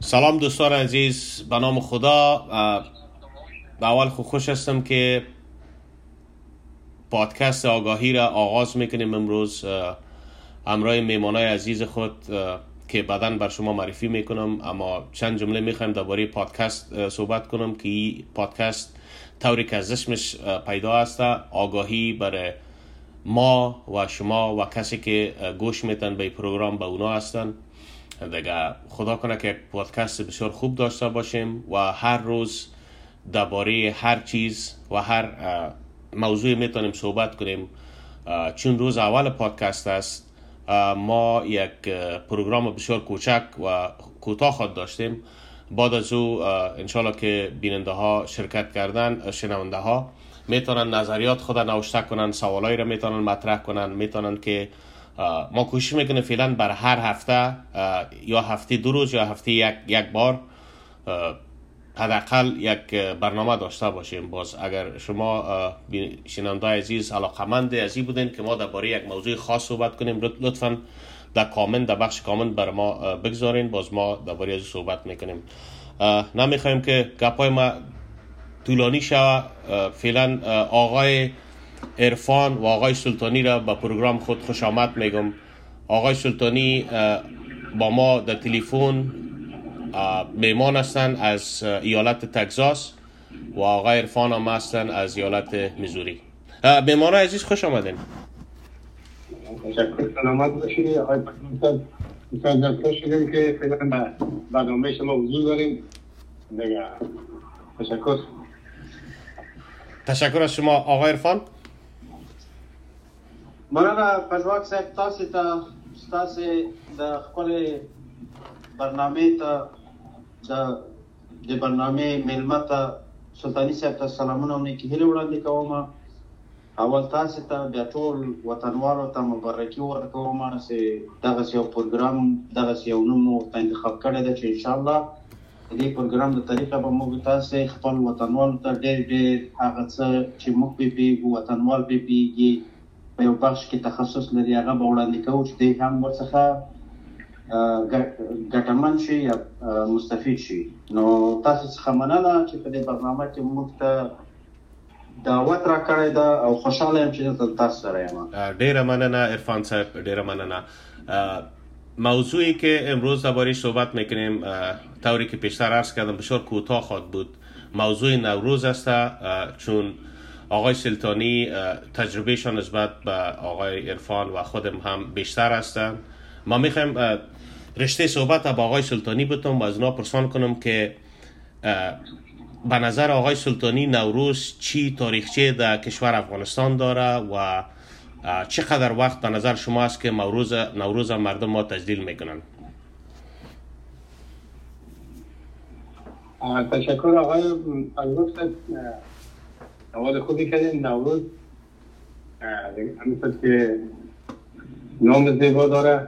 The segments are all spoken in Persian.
سلام دوستان عزیز به نام خدا. به اول خوش هستم که پادکست آگاهی را آغاز می‌کنیم امروز. امرای میمانای عزیز خود که بعدا بر شما معرفی می‌کنم. اما چند جمله می‌خوایم درباره پادکست صحبت کنم که این پادکست طوری که از اسمش پیدا است آگاهی برای ما و شما و کسی که گوش میتن به پروگرام به اونا هستن. دیگه خدا کنه که پادکست بسیار خوب داشته باشیم و هر روز درباره هر چیز و هر موضوع می‌تونیم صحبت کنیم. چون روز اول پادکست است ما یک پروگرام بسیار کوچک و کوتاه خود داشتیم. بعد از او انشالله که بیننده ها شرکت کردن شنونده ها می‌تونن نظریات خود نوشته کنن سوالایی را می‌تونن مطرح کنن می‌تونن که ما کوشش می‌کنیم فعلا بر هر هفته یا هفته دو روز یا هفته یک, یک بار حداقل یک برنامه داشته باشیم. باز اگر شما شنونده عزیز علاقمند عزیز بودین که ما درباره یک موضوع خاص صحبت کنیم لطفا در کامنت در بخش کامنت بر ما بگذارین. باز ما درباره از صحبت می‌کنیم. نمی‌خوایم که گپای ما طولانی شوه فعلا آقای عرفان و آقای سلطانی را به پروگرام خود خوش آمد میگم. آقای سلطانی با ما در تلفن میمان هستند از ایالت تگزاس و آقای عرفان هم هستند از ایالت میزوری. میمان عزیز خوش آمدین. تشکر سلامت باشید آقای خوش شدیم که فعلا برنامه شما حضور داریم تشکر. تشکر از شما. آقای عرفان؟ مننه پژواک صاحب تاسو ته تاسو د خپل برنامه ته د برنامه ملمه ته سلطانی صاحب ته سلامونه او نیکی هیله وړاندې کوم اول تاسو ته بیا ټول وطنوالو ته مبارکي ورکوم چې دغه یو پروګرام دغه یو نوم ته انتخاب کړی دی چې ان شاء الله دې پروګرام د طریقه به موږ تاسو خپل وطنوالو ته ډېر ډېر هغه څه چې موږ به پیږو وطنوال به پیږي په یو بخش کې تخصص لري هغه به وړاندې کوو چې دوی هم ورڅخه ګټمن شي یا مستفید شي. نو تاسو څخه مننه چې په دې برنامه کې موږ ته دعوت را کړی دا او خوشاله یم چې تاسو سره یم. ډیره مننه عرفان صاحب ډیره مننه. موضوعی که امروز درباره صحبت میکنیم طوری که پیشتر عرض کردم بسیار کوتاه خواهد بود. موضوع نوروز است چون آقای سلطانی تجربهشان نسبت به آقای عرفان و خودم هم بیشتر هستند ما می‌خوایم رشته صحبت با آقای سلطانی بتم و از اونا پرسان کنم که به نظر آقای سلطانی نوروز چی تاریخچه در کشور افغانستان داره و چقدر وقت به نظر شما است که نوروز نوروز مردم ما تجلیل می‌کنن؟ تشکر آقای اول خوبی کردیم نوروز همینطور که نام زیبا داره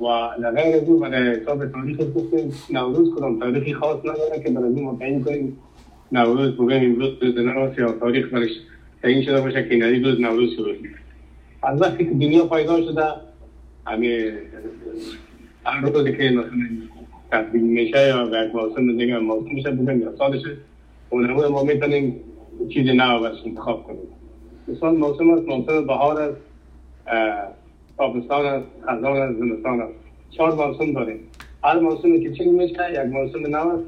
و لغیر از او برای حساب تاریخ گفتیم نوروز کدام تاریخی خاص نداره که برای ما تعیین کنیم. نوروز بگیم امروز روز نوروز یا تاریخ برش تعیین شده باشه که این روز نوروز شروع از وقتی که دنیا پیدا شده همه هر روزی که تبدیل میشه یا یک موسم دیگه موسم میشه بگم یا سالشه اون ما می‌تونیم چیز نو برش انتخاب کنیم. مثال موسم است موسم بهار است تابستان است خزان است زمستان است. چهار موسم داریم. هر موسمی که چی میشه یک موسم نو است.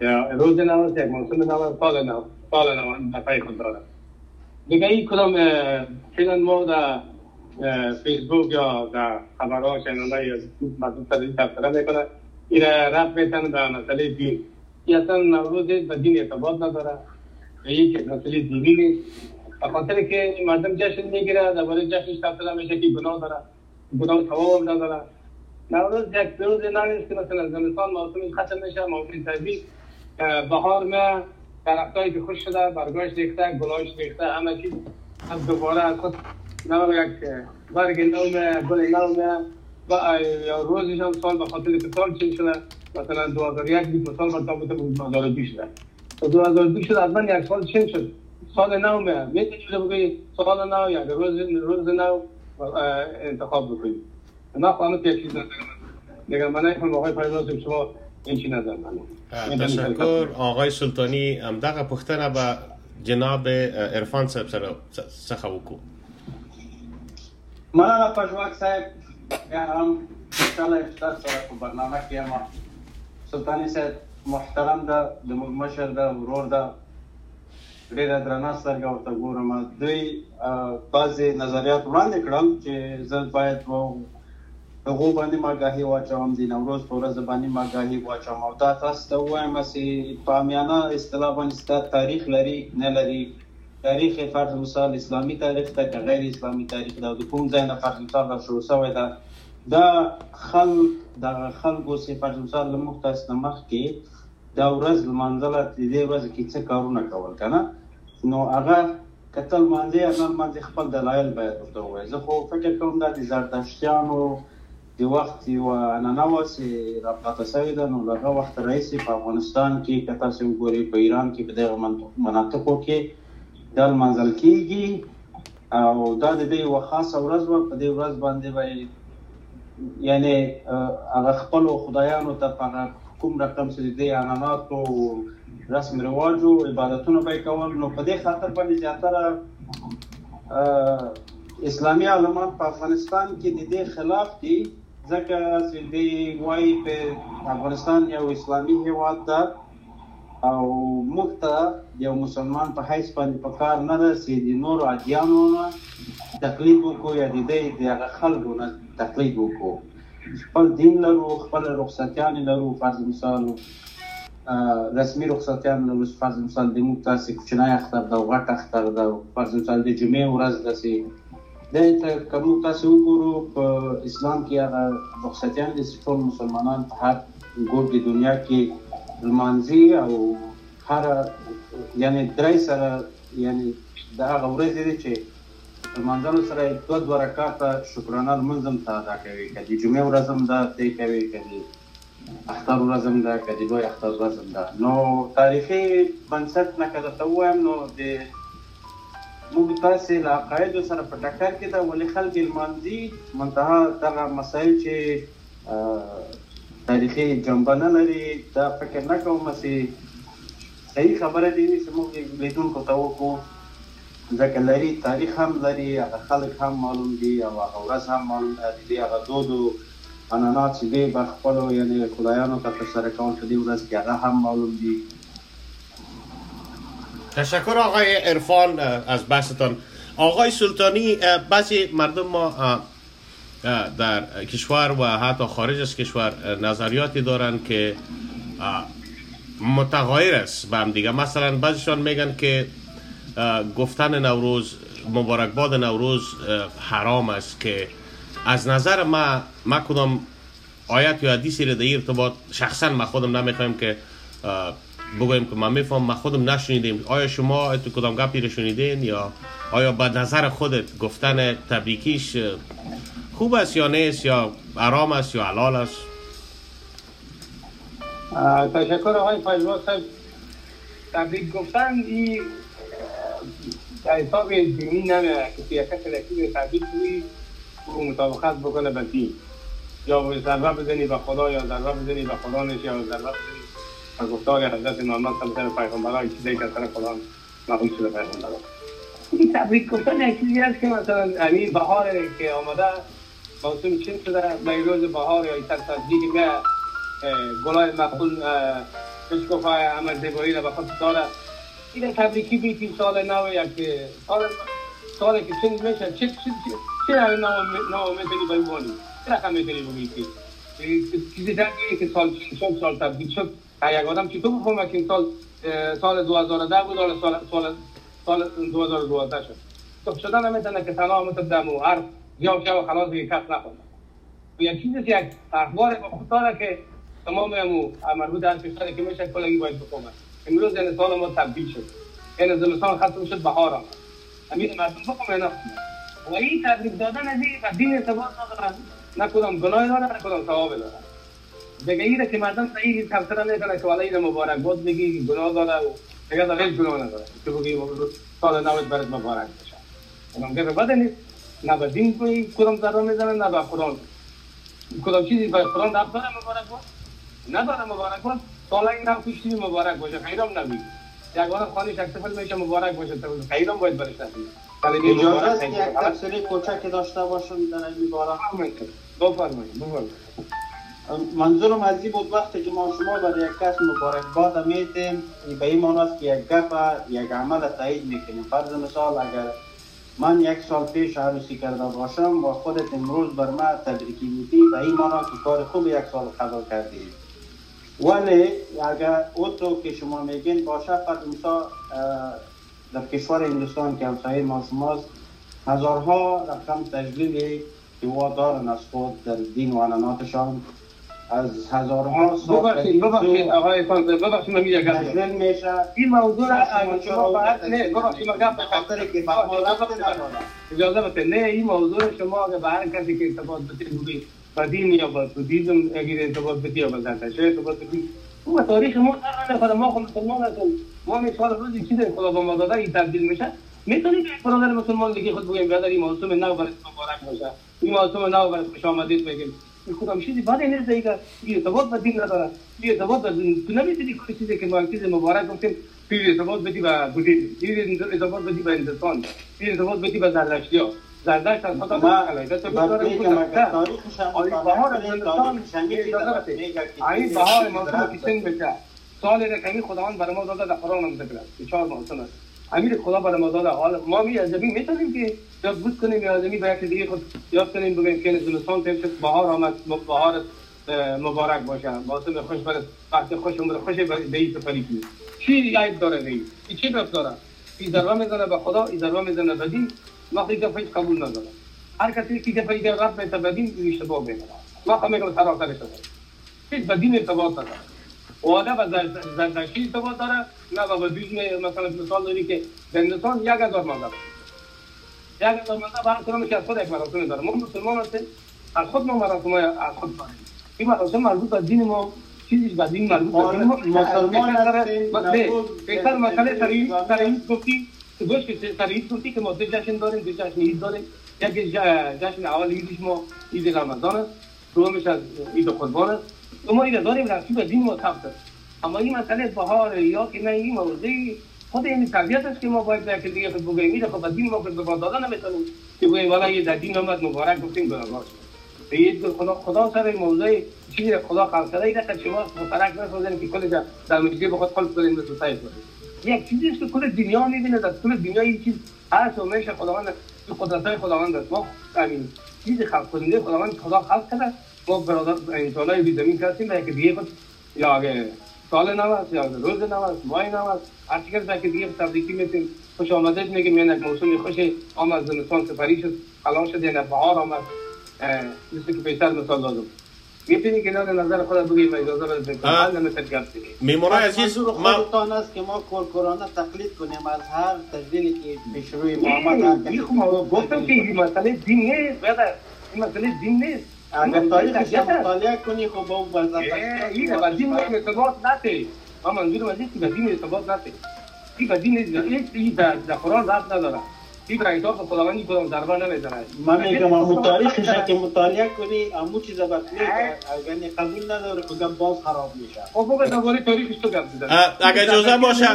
یا روز نو است یک موسم نو است. سال نو سال نو دفعه خود داره. دیگه این کدام فیلن ما در فیسبوک یا در خبرها شنونده یا مردم تدریج تبصره می‌کنه. این رفت میتن به مسئله دین. این اصلا نوروز به دین ارتباط نداره. یک مسئله دینی نیست به خاطر که مردم جشن می‌گیره درباره جشنش تبصره میشه که گناه داره گناه ثواب نداره نوروز یک روز نیست که مثلا زمستان موسمش ختم میشه موسم تبریک بهار ما درختایی که خوش شده برگاش ریخته گلاش ریخته همه چیز از دوباره خود نو یک برگ نو گل نو و روزش هم سال به خاطر که سال چین شده مثلا 2001 بود مثال مثلا بود 2002 شده 2002 شد از من یک سال چین شد سال نو میاد میتونی بگی سال نو یا روز روز نو انتخاب بکنید نه خواهمت یک چیز ندارم دیگه من نمیخوام آقای پایدار شما این چی نظر من تشکر. آقای سلطانی ام دغه پختنه به جناب عرفان صاحب سره څخه وکړو. مننه پژواک صاحب. یا هم یم ستاسو سره په برنامه کې یم سلطاني صاحب محترم ده د موږ مشر ده ورور ده. ډېره درنه سترګه ورته ګورم. دوی بعضې نظریات وړاندې کړل چې زه باید هغو باندې ماګاهي واچوم د نوروز په ورځ باندې ماګاهي واچوم. او دا تاسو ته وایم چې په عامیانه اصطلاح باندې تاریخ لري نه لري. تاریخ فرض مثال اسلامي تاریخ ته غیر اسلامي تاریخ ده؟ د کوم ځای نه فرض مثال را شروع شوی ده دا خلک د چې فرض مثال له موږ تاسو نه مخکې دا ورځ لمانځله د دې ورځ کې څه کارونه کول که نه؟ نو هغه کتل مانځي نه مانځي خپل دلایل باید ورته ووایي. زه خو فکر کوم دا د زردشتیانو د وخت یو چې راپاته شوې ده. نو له هغه وخته راهیسې په افغانستان کې که تاسو وګورئ په ایران کې په دغه مناطقو کې دا لمانځل کېږي او دا د دې یوه خاصه ورځ په دې ورځ باندې به یعنی هغه خپلو خدایانو ته په کوم رقم چې د عنعناتو رسم رواج او عبادتونه به کول نو په دې خاطر باندې زیاتره اسلامي علمان په افغانستان کې د دې خلاف دي. ځکه چې دوی وايي په افغانستان یو اسلامي هیواد ده او موږ ته یو مسلمان په حیث باندې په کار نه ده چې د نورو ادیانو نه تقلید وکړو یا د دې د خلکو نه تقلید وکړو. خپل دین لرو خپل رخصتیان لرو فرض مثال رسمي رخصتیان لرو فرض مثال د موږ تاسو کوچنی اختر دا غټ اختر دا فرض مثال د جمعې ورځ دسي د ته کوم تاسو وګورو په اسلام کې هغه رخصتیان چې ټول مسلمانان په هر ګوټ د دنیا کې لمانځي او هر یعنی درې سره یعنی دا هغه ورځ دي چې لمانځلو سره دوه دوه رکعاته شکرانه لمونځ هم ادا کوي. که د جمعې ورځ هم دا دی کوي. که د اختر ورځ هم ده که د لوی اختر ورځ هم ده. نو تاریخي بنسټ نه که درته ووایم نو د موږ تاسې له عقایدو سره په ټکر کې ده ولې خلک لمانځي؟ منتها دغه مسایل چې تاریخي جنبه نه لري. دا فکر نه کوم چې صحیح خبره دی چې موږ لیدونکو ته وکړو ځکه لري تاریخ هم لري هغه خلک هم معلوم دي او هغه ورځ هم معلوم دي هغه دودو عنعنات چې دی به خپلو یعنې خدایانو ته ترسره کول په دې ورځ کې هغه هم معلوم دي. تشکر آقای عرفان از بحثتان. آقای سلطانی بعضی مردم ما در کشور و حتی خارج از کشور نظریاتی دارند که متغایر است به هم دیگه. مثلا بعضیشان میگن که گفتن نوروز مبارکباد نوروز حرام است که از نظر ما ما کدام آیت یا حدیثی را در ارتباط شخصا ما خودم نمی‌خوایم که بگویم که ما میفهم ما خودم نشنیدیم. آیا شما تو کدام گپی رو شنیدین یا آیا به نظر خودت گفتن تبریکیش خوب است یا نیست یا آرام است یا حلال است؟ تشکر آقای فایزباز صاحب تبریک گفتن این حساب دینی نمیره که سیاست کلکتیو تبریک توی مطابقت بکنه به دین یا ضربه بزنی به خدا یا ضربه بزنی به خدا نشی یا ضربه بزنی و گفتار حضرت محمد صلی الله علیه پیغمبران چیزی که سر خدا مقبول شده پیغمبران این تبریک گفتن یک چیزی هست که مثلا همین بهار که آمده موسم چین شده به روز بهار یا تر تصدیق به گلای مقبول پیش گفت عمل زیبایی را به خود داره این تبریکی بیتی سال نو یک سال سال که چین میشه؟ چه چه چه چه نو نو می‌تونی بگویی چه رقم می‌تونی بگویی چیزی دیگه که سال شد سال تبدیل شد؟ یک آدم چطور بفهمه که این سال سال 2010 بود؟ سال سال سال سال 2012 شد. تو شدن نمی‌تونه که تنها مثل دمو هر یا شو خلاص دیگه کس نکنه یک چیزی یک اخبار با خود داره که تمام امو مربوط هر کشوری که میشه کلگی باید بفهمه امروز سال ما تبدیل شد. این زمستان ختم شد بهار آمد. امید مردم بفهمه نه و این تبریک دادن از این دین ارتباط ندارن. نه کدام گناه داره نه کدام ثواب داره دیگه ایره که مردم صحیح تفسیر نکنه که والای مبارک بود میگی گناه داره و دیگه داره گناه نداره. تو بگی سال نوت برات مبارک بشه. اون که بده نیست. نه به دین کوی کدام ضرر می‌زنه نه به خدا کدام چیزی به قرآن رب داره مبارک باد نداره مبارک باد سال این هم مبارک باشه خیرم نبید یک بار خانه شکسفل میشه مبارک باشه خیرم باید برش نبید اجازه است که یک تفسیری کوچک داشته باشم در این مبارک بفرمایید بفرمایید منظورم از این بود وقتی که ما شما برای یک کس مبارکباد میتیم به این معنی که یک گپ یک عمل تایید می‌کنیم فرض مثال اگر من یک سال پیش عروسی کرده باشم و خودت امروز بر من تبریکی میدی به این معنی که کار خوب یک سال قضا کردی ولی اگر او تو که شما میگین باشه فرض مثال در کشور هندوستان که همسایه ما شماست هزارها رقم تجلیلی که دارن از خود در دین و عناناتشان از هزارها سال ببخشید ببخشید آقای خان ببخشید من میگم. تجلیل میشه. این موضوع را شما باید نه ببخشید من گفت خاطر که اجازه بده نه این موضوع شما اگه به هر کسی که ارتباط بده بودی دین یا با بودیزم اگر ارتباط بدی یا با زرتشت ارتباط بدی او تاریخ ما نکنه ما خود مسلمان هستیم ما مثال روزی چیز خدا با ما داده این تبدیل میشه. می‌تونید یک برادر مسلمان دیگه خود بگیم برادر این موسم نو برای مبارک باشه. این موسم نو برای خوش آمدید بگیم. خودم چیزی بعد نیست دیگه. این ارتباط با دین نداره. این ارتباط با دین. تو نمی‌تونی کلی چیزی که ما چیز مبارک گفتیم این ارتباط بدی با بودیزم. این ارتباط بدی با هندوستان این ارتباط بدی با زردشتی ها زردشت از خدا ما علیه برای که مگر تاریخش هم آی بهار هندوستان این بهار که سنگ بشه سال را کمی خداوند برای ما داده در قرآن هم ذکر است چهار موسم است امیر خدا برای ما داده حال ما می از زمین می‌تونیم که یاد بود کنیم یا زمین به یک دیگه خود یاد کنیم بگیم که زمستان تیم شد. بهار آمد. بهار مبارک باشه. موسم خوش بر وقت خوش عمر خوش به این سفری چی عیب داره به این چی رفت داره؟ این ضربه می‌زنه به خدا این ضربه می‌زنه به دین. وقتی که فیض قبول نداره هر کسی که فیض رب میته به دین اشتباه می‌کنه وقت میگم سراسرش داره هیچ به دین ارتباط نداره واده به زردشتی ارتباط داره نه به بودیزم مثلا مثال داری که در هندوستان یک هزار مذهب یک هزار مذهب هر کدامش از خود یک مراسم داره ما مسلمان هستیم از خود ما مراسم از خود داریم این مراسم مربوط به دین ما چیزی به دین مربوط ما مسلمان هستیم بهتر مسئله سر این سر این گفتی که گوش این گفتی که ما دو جشن داریم دو جشن عید داریم یک جشن اول عیدش ما عید رمضان است دومش از عید قربان است ما این داریم رفتی به دین ما است اما این مسئله بهار یا که نه این موضوعی خود این تربیت است که ما باید در دیگه خود بگیم این خب دین ما به دادن نمی‌تونیم که بگیم والا یه در دین آمد مبارک گفتیم شد یه خدا خدا سر این موضوع چیزی خدا خلق کرده این که شما مفرق نسازین که کل در مسجد بخواد خلق کنین مثل سایت یک چیزی است که کل دنیا می‌بینه در کل دنیا این چیز هست و میشه خداوند قدرت های خداوند است. ما همین چیز خلق کننده خداوند خدا خلق کرده. ما برادر انسانای بی زمین هستیم که دیگه خود یا اگه سال نو است یا روز نو است ماه نو است هر چی که دیگه تبریکی میتیم خوش آمدید میگیم یعنی موسم خوش آمد زمستان سپری شد الان شد یعنی بهار آمد. مثل که پیشتر مثال دادم. می‌تونی که نه نظر خود بگیم اجازه بده حال نمی‌تونی گفت میمونای عزیز ما خودتان است که ما کورکورانه تقلید کنیم از هر تجلیلی که پیش روی محمد گفتم که این مسئله دین نیست برادر. این مسئله دین نیست. اگر تاریخش مطالعه کنی خب با اون این با دین ارتباط نته ما منظورم از که با دین ارتباط نته این با دین این در قرآن ربط نداره. این برای تو خداوندی کدام ضربه نمی‌زنه. من میگم امو تاریخش که مطالعه کنی امو چیز بطلی اگر قبول نداره خب باز خراب میشه خب بگه دوباره تاریخش تو گپ بزن اگر اجازه باشه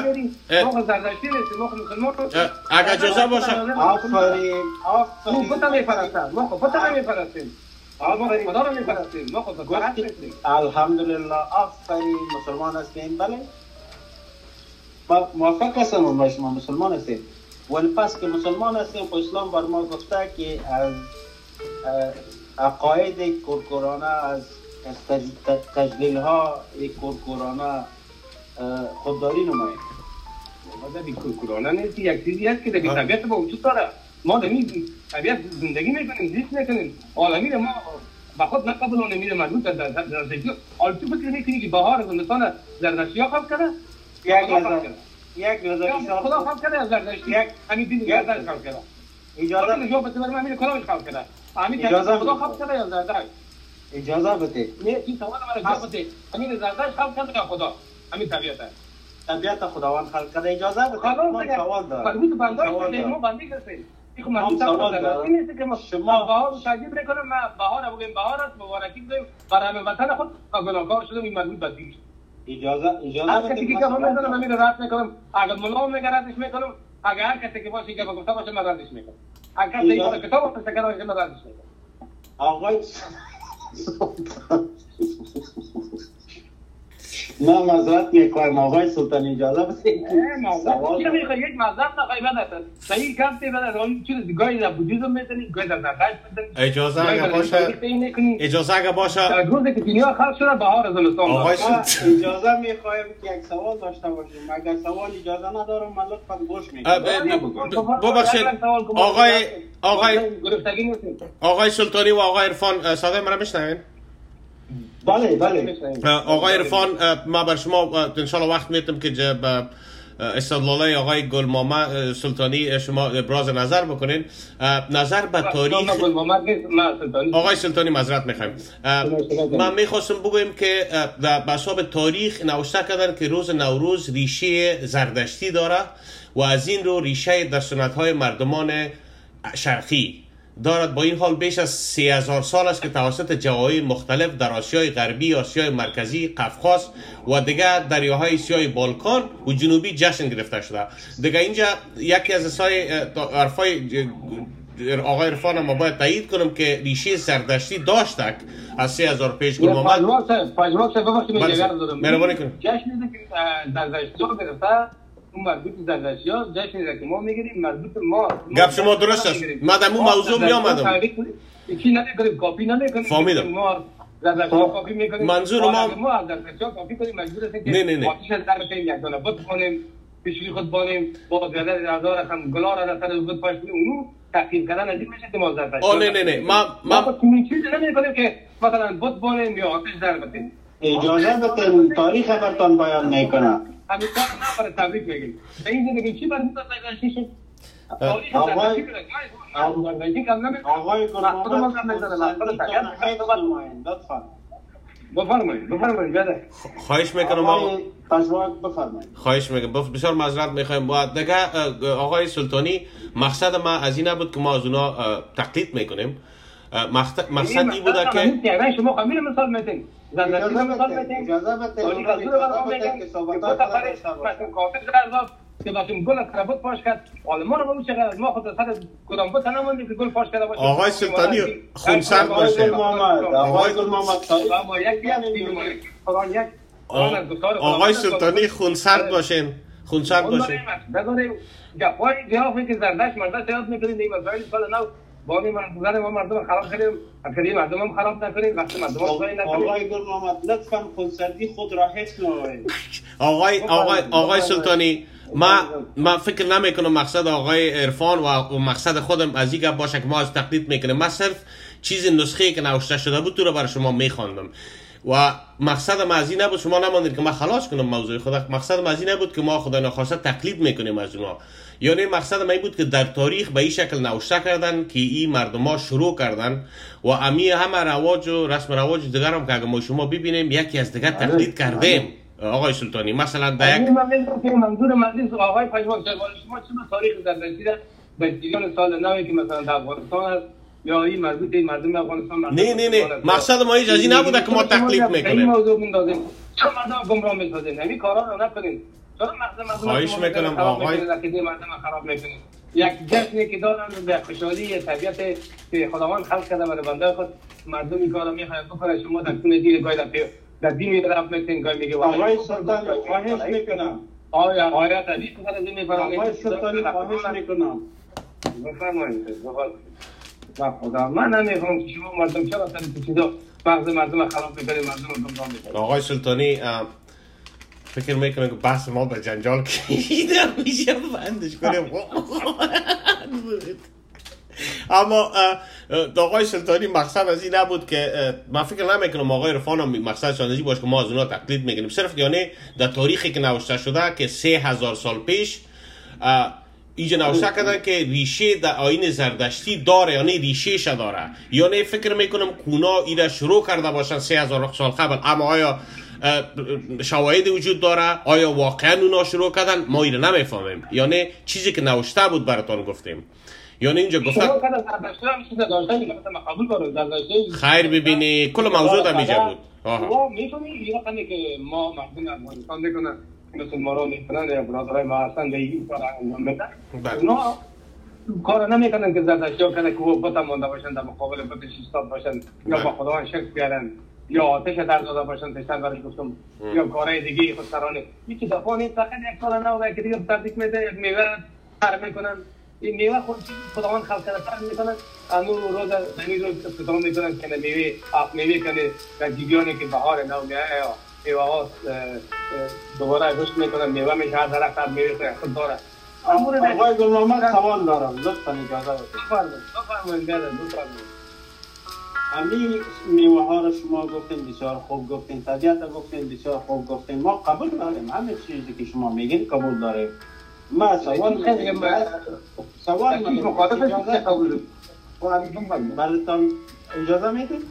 ما زردشتی نیستیم ما مسلمان اگر اجازه باشه آفرین آفرین. ما بتا میپرستن ما خب بتا نمیپرستیم الحمدلله آفرین. مسلمان هستیم. بله. موافق هستم با شما مسلمان هستیم. ولی پس که مسلمان هستیم خب اسلام بر ما گفته که از عقاید کورکورانه از تجلیل ها کورکورانه خودداری نماییم مادر کورکورانه نیست یک چیزی هست که در طبیعت با وجود داره ما در این طبیعت زندگی می‌کنیم زیست می‌کنیم عالمی ما با خود نقبل نمیده مربوط در زندگی حالا تو فکر می‌کنی که بهار زمستان زردشتی ها خلق کرده یک لحظه یک لحظه خدا خلق کرده از زردشتی یک همین دین زردشت خلق کرده. اجازه خدا جواب بده برای همین کلامش خلق کرده. همین اجازه خدا خلق کرده یا زردشت؟ اجازه بده. نه این سوال جواب بده. همین زردشت خلق کرده یا خدا؟ همین طبیعت است طبیعت خداوند خلق کرده. اجازه بده. من سوال دارم مربوط بنده سوال دارم. ما بندی هستیم نیست که ما شما بهار تجیب می‌کنم ما بهار بگیم. بهار است مبارکی بگیم. برای همه وطن خود. گناهکار شدم. این اجازه اجازه کسی که من می‌کنم من رد می‌کنم. اگر ملا میگه ردش می‌کنم. اگر هر کسی که باشه که گفته باشه من ردش می‌کنم. اگر کسی که کتاب باشه که ردش می‌کنم. آقای نه مذارت می‌خوایم آقای سلطان اجازه می‌خوای یک مذهب نخوای بدت صحیح کم تی بدت اون چیز گاهی در بودیزم می‌تونی گاهی در می‌تونی اجازه اگه باشه اجازه اگه باشه در روزی که دنیا خلق شده بهار زمستان آقای اجازه می‌خوایم که یک سوال داشته باشیم اگر سوال اجازه ندارم من لطفا گوش می‌کنم ببخشید آقای آقای آقای سلطانی و آقای عرفان صدای مرا میشنوین بله بله. آقای عرفان ما بر شما اه، انشالله وقت میتم که جه به استدلاله آقای گل محمد سلطانی شما ابراز نظر بکنین. نظر به تاریخ من سلطانی. آقای سلطانی معذرت می‌خوایم. من می‌خواستم بگویم که اه، در بساب تاریخ نوشته کردن که روز نوروز ریشه زردشتی داره و از این رو ریشه در سنت های مردمان شرقی. دارد با این حال بیش از سی هزار سال است که توسط جواهر مختلف در آسیای غربی، آسیای مرکزی، قفقاز و دیگر دریاهای آسیای بالکان و جنوبی جشن گرفته شده دیگه اینجا یکی از اسای حرفای آقای عرفان ما باید تایید کنم که ریشه زردشتی داشتک از سی هزار پیش گل صاحب. دادم مهربانی کنید. جشنی که زردشتی ها گرفته اون مربوط به ها جشنی که ما می‌گیریم مربوط ما. گپ شما درست است. ما در اون موضوع می آمدم. چی نمی‌کنیم کاپی نمی‌کنیم. فهمیدم. ما می‌کنیم. منظور ما- ما کاپی کنیم. مجبور هستیم که نه، نه، نه. آتیش از در کنیم یک دانه بت کنیم پیشوی خود بانیم با زیاده هزار هم گلا را در سر بت پاش کنیم. اونو تحقیر کردن از این میشه که ما زردشتی آه نه نه نه. ما ما چیزی نمی‌کنیم که مثلا بت بانیم یا آتش در بتیم اجازه بدین تاریخ برتان بیان می‌کنم. همین کار تبریک بگیم این زندگی چی برای آقای- بفرمایید بفرمایید خواهش می‌کنم آقا بفرمایید خواهش می‌کنم بف- بسیار معذرت می‌خوایم و دیگه اه، آقای سلطانی مقصد ما از این نبود که ما از اونا تقلید می‌کنیم اه، مقصد مقصد این بوده که شما خمیر مثال میتین. اجازه میتین. اجازه که باشیم. گل از کربوت پاش کرد رو ما خود سر کدام بود نموندیم که گل پاش کرده باشیم آقای سلطانی خونسرد آقای باشه. آقای گل محمد آقای. سلطانی خونسرد باشین. خونسرد باشین. داریم بذاریم. گپای جواب که زردش مرده یاد می‌کنیم این مسائل سال نو با این مردم ما مردم خراب کردیم اکثری مردم هم خراب نکنیم وقتی مردم هم کاری نکنیم. آقای گل محمد لطفا خودسردی خود را حفظ نمایید. آقای آقای آقای سلطانی ما ما فکر نمی کنم مقصد آقای عرفان و مقصد خودم از این گپ باشه که ما از تقلید می‌کنیم. ما صرف چیز نسخه که نوشته شده بود تو رو برای شما میخواندم. و مقصد ما از این نبود شما نماندید که ما خلاص کنم موضوع خدا. مقصد ما از این نبود که ما خدا نخواسته تقلید می‌کنیم از اونا. یعنی مقصد ما این بود که در تاریخ به این شکل نوشته کردن که این مردم ها شروع کردن و امی همه رواج و رسم رواج دیگر هم که ما شما ببینیم یکی از دیگر تقلید کردیم. آقای سلطانی مثلا در یک میگم که منظور مجلس آقای صاحب شما چه تاریخ زردشتی را به سال نوی که مثلا در افغانستان است یا این مربوط به مردم افغانستان مردم نه نه نه. مقصد ما هیچ از این نبوده که ما تقلید در این می‌کنیم. موضوع میندازیم چرا مردم گمراه می‌سازیم. همین کارا رو نکنیم. چرا مردم خواهش می‌کنم آقای- مردم خراب می‌کنیم. یک جشنی که دارن به خوشحالی طبیعت که خداوند خلق کرده برای بنده خود. مردم این کارو می‌خواهند بکنه شما در خونه دیر گاهی در پی- در دین طرف می‌کنین گاهی میگه آقای سلطان خواهش می‌کنم. آیا آیا این میفرمایید آقای سلطانی خواهش می‌کنم. بفرمایید. بفرمایید. نه خدا. من نمی‌خوام که شما مردم چرا سر چیزا مغز مردم خراب می‌کنید مردم رو گمراه می‌کنید آقای سلطانی فکر می‌کنم که بحث ما به جنجال کشیده میشه. بندش کنیم. اما آقای سلطانی مقصد از این نبود که من فکر نمی‌کنم آقای رفان هم مقصدشان از باشه که ما از اونا تقلید می‌کنیم. صرف یعنی در تاریخی که نوشته شده که سه هزار سال پیش اینجا نوشته کردن که ریشه در آین زردشتی داره یعنی ریشه داره. یعنی فکر می‌کنم کونا ایره شروع کرده باشن سه هزار سال قبل. اما آیا اه، شواهد وجود داره؟ آیا واقعا اونا شروع کردن؟ ما ایره نمی‌فهمیم. یعنی چیزی که نوشته بود براتان گفتیم. یعنی اینجا زردشتی خیر ببینی. کل موضوع در میجا بود. آها. رقمی که ما افغانستان می‌کنن رو یا برادرای ما هستن دیگه این کار انجام بله. اونا کار نمی‌کنن که زردشتی کنه که بتا مانده باشن در مقابل بتش ایستاد باشن یا. با خدا شرک بیارن یا آتش در داده باشن پیشتر برش گفتم یا کارهای دیگه خود سرانه یکی دفعه نیست فقط یک سال نو که دیگه تبدیل میده یک میوه تر می‌کنن این میوه خود خداوند خلق کرده تر می‌کنن انو روز زمین روز استفاده می‌کنن که میوه آف میوه کنه و دیگیانی که بهار نو میایه یا میوه دوباره رشد می‌کنن میوه میشه درخت هر میوه خود داره آقای گل محمد سوال دارم لطفا اجازه بدید بفرمایید بفرمایید بفرمایید همین میوه ها رو شما گفتین بسیار خوب گفتین طبیعت گفتین بسیار خوب گفتین ما قبول داریم همه چیزی که شما میگین قبول داریم ما سوال خیلی سوال اجازه قبول کنم براتون اجازه می‌دید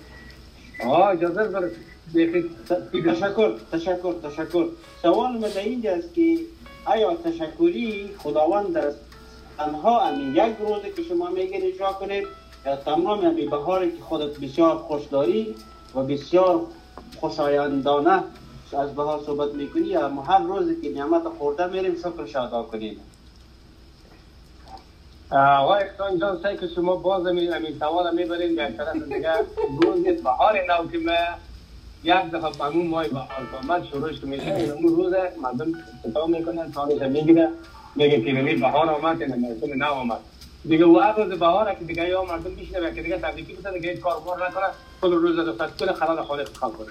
آه اجازه دیگه تشکر تشکر تشکر. سوال من اینجا است که آیا تشکری خداوند در تنها همین یک روزه که شما میگین اجرا کنید یا تمام همین بهاری که خودت بسیار خوش داری و بسیار خوشایندانه از بهار صحبت می‌کنی یا هر روزی که نعمت خورده میریم شکرش ادا کنیم؟ آقای اکسان جان سعی که شما باز همین سوال می‌برین. به طرف دیگه روز بهار نو که یک دفعه بمون بهار آمد شروعش که میشه اون روز مردم استفاده می‌کنن سالش می‌گیره. میگه که ببین بهار آمد یا موسم نو آمد. دیگه و هر روز بهار که دیگه یا مردم میشنه که دیگه تبریکی بزنه دیگه هیچ کار بار نکنه. کل روز رو فصل کنه خلال خالق خال کنه.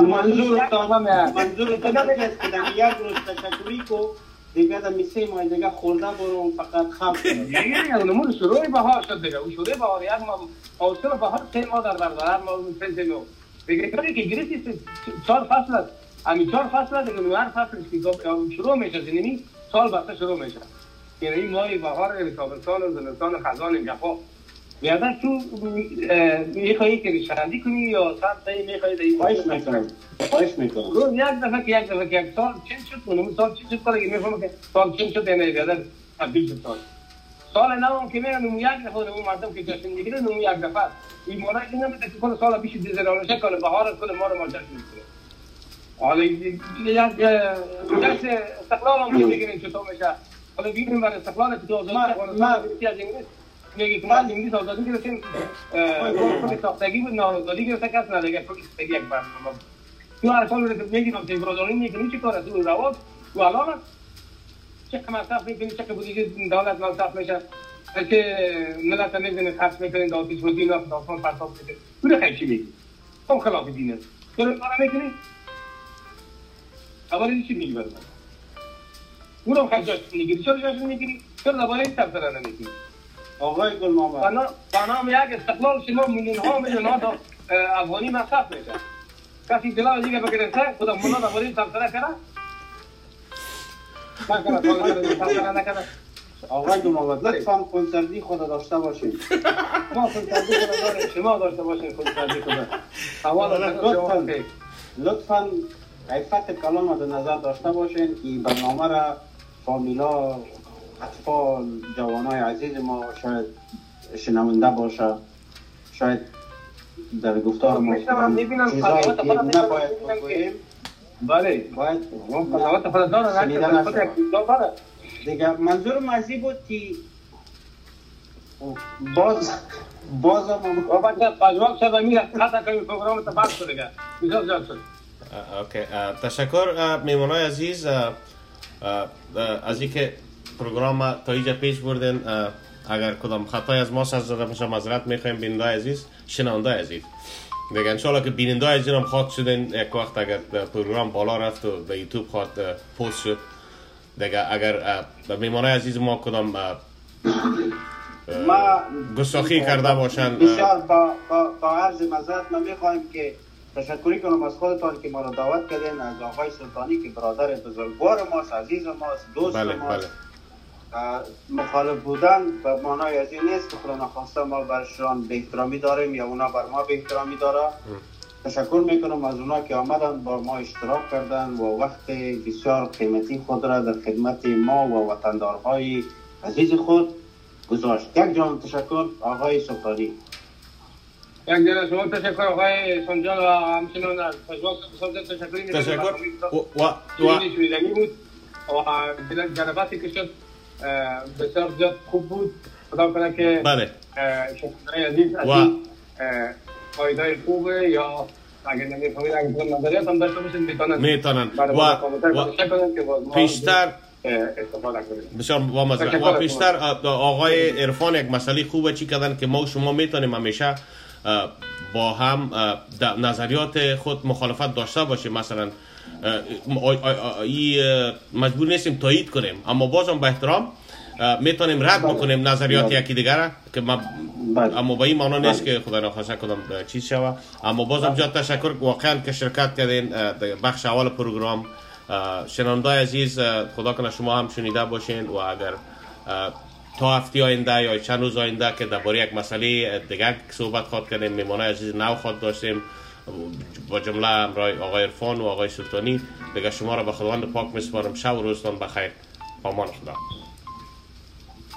منظورتان منظور منظورتان این است. که یک روز تشکری کو. دیگه در میسه ماه دیگه خورده برو فقط خلق کنه. دیگه اونمون شروع بهار شد دیگه. شروع بهار. یک ماه موسم بهار سه ماه در بر هر ماه سه سه کاری که گرفتی چهار فصل است. همین چهار فصل است دیگه هر فصل که شروع میشه زمینی سال بسته شروع میشه. یعنی این ماه بهار یعنی تابستان و زمستان و خزان این گپا بیادر تو میخوایی که ریشندی کنی یا سر تایی میخوایی در این خواهش می‌کنم. خواهش می‌کنم. یک دفعه که یک دفعه که یک سال چین شد؟ اون سال چین شد؟ کاری که می‌فهمم که سال چین شد یعنی بیادر تبدیل شد سال. سال هم که میرن اون یک دفعه اون مردم که جشن می‌گیرن اون یک دفعه این مورد این نمیده که کل سال بیش دیزرانشه کل بهار کل ما رو ما جشن می‌گیریم حالا یک جشن استقلال هم که می‌گیریم چطور میشه حالا بگیریم بر استقلال که تو من- افغانستان من- از انگلیس میگه که از انگلیس آزادی گرفتیم کل ساختگی بود نه آزادی گرفته کس نداره کل ساختگی یک بود. تو هر سال می‌گیرم که برادرانی می‌کنی چی کار تو رواد تو الان چه مصرف می‌کنی؟ چه که بودی دولت مصرف میشه. که ملت نمی‌دونه خرج می‌کنین دو پیش بودی نه داستان پرتاب می‌کنی تو خیلی چی میگی؟ تو خلاف دین است تو رو کار می‌کنی؟ اول چی میگی برای من؟ اون رو خیلی جاشن می‌گیری. چرا جاشن می‌گیری؟ چرا درباره این تبصره نمی‌کنی آقای گل بنا بنام یک استقلال شما میلیون ها میلیون ها افغانی مصرف میشه. کسی دلا دیگه بگرفته خدا مولا دا بودی تبصره تبصره نکنه آقای محمد لطفا خونسردی خود داشته باشید ما خودسازی کنه داریم شما داشته باشین. خودسازی کنه حوالا لطفا لطفا عفت کلام در نظر داشته باشین که برنامه را فامیلا اطفال جوانای عزیز ما شاید شنونده باشه شاید در گفتار ما چیزایی که نباید بگوییم بله باید قضاوت خود داره دیگه منظور از بود که باز باز هم و بعد پژواک شد میره خطا کنی پروگرام تا بحث دیگه بسیار زیاد شد اوکی تشکر میمونای عزیز از اینکه پروگرام تا اینجا پیش بردین اه، اگر کدام خطای از ما سر زده باشه معذرت می‌خوایم بیننده عزیز شنونده عزیز دیگه انشالله که بیننده عزیز هم خواد شدین یک وقت اگر پروگرام بالا رفت و به یوتیوب خواد پست شد دیگه اگر میمانای عزیز ما کدام گستاخی کرده باشن بسیار با, با, با عرض مذارت ما می‌خواهیم که تشکری کنم از خودتان که ما را دعوت کردین از آقای سلطانی که برادر بزرگوار ماست عزیز ماست دوست بله ماست. بله. مخالف بودن به معنای از این نیست که خدا نخواسته ما برشان به احترامی داریم یا اونا بر ما به احترامی داره. تشکر می‌کنم از اونا که آمدن با ما اشتراک کردن و وقت بسیار قیمتی خود را در خدمت ما و وطندارهای عزیز خود گذاشت. یک جان تشکر آقای سلطانی یک جان شما تشکر آقای سنجان و همچنان از پژواک تشکر. تشکر. و و, و و شنیدنی بود. و جلباتی که شد. اه، بسیار زیاد خوب بود. خدا کنه که بله. شما عزیز از و- فایده خوبه یا اگر نمی‌فهمید اگر نظریات هم داشته باشید می‌تونن. و, پیشتر بسیار با مزرعه تشکر و پیشتر آقای عرفان یک مسئله خوبه چی کردن که ما و شما می‌تونیم همیشه با هم نظریات خود مخالفت داشته باشیم. مثلا ای مجبور نیستیم تایید کنیم اما بازم به احترام می‌تونیم رد بکنیم نظریات بله. یکی دیگر که ما بله. اما به این معنا نیست بله. که خدا نخواسته کدام چیز شوه اما بازم جا تشکر واقعا که شرکت کردین بخش اول پروگرام شنوندای عزیز خدا کنه شما هم شنیده باشین و اگر تا هفته آینده یا چند روز آینده که درباره یک مسئله دیگر صحبت خواد کنیم میمانه عزیز نو خواد داشتیم با جمله همراه آقای عرفان و آقای سلطانی. دیگه شما را به خداوند پاک میسپارم. شب و روزتان بخیر. پامان خدا.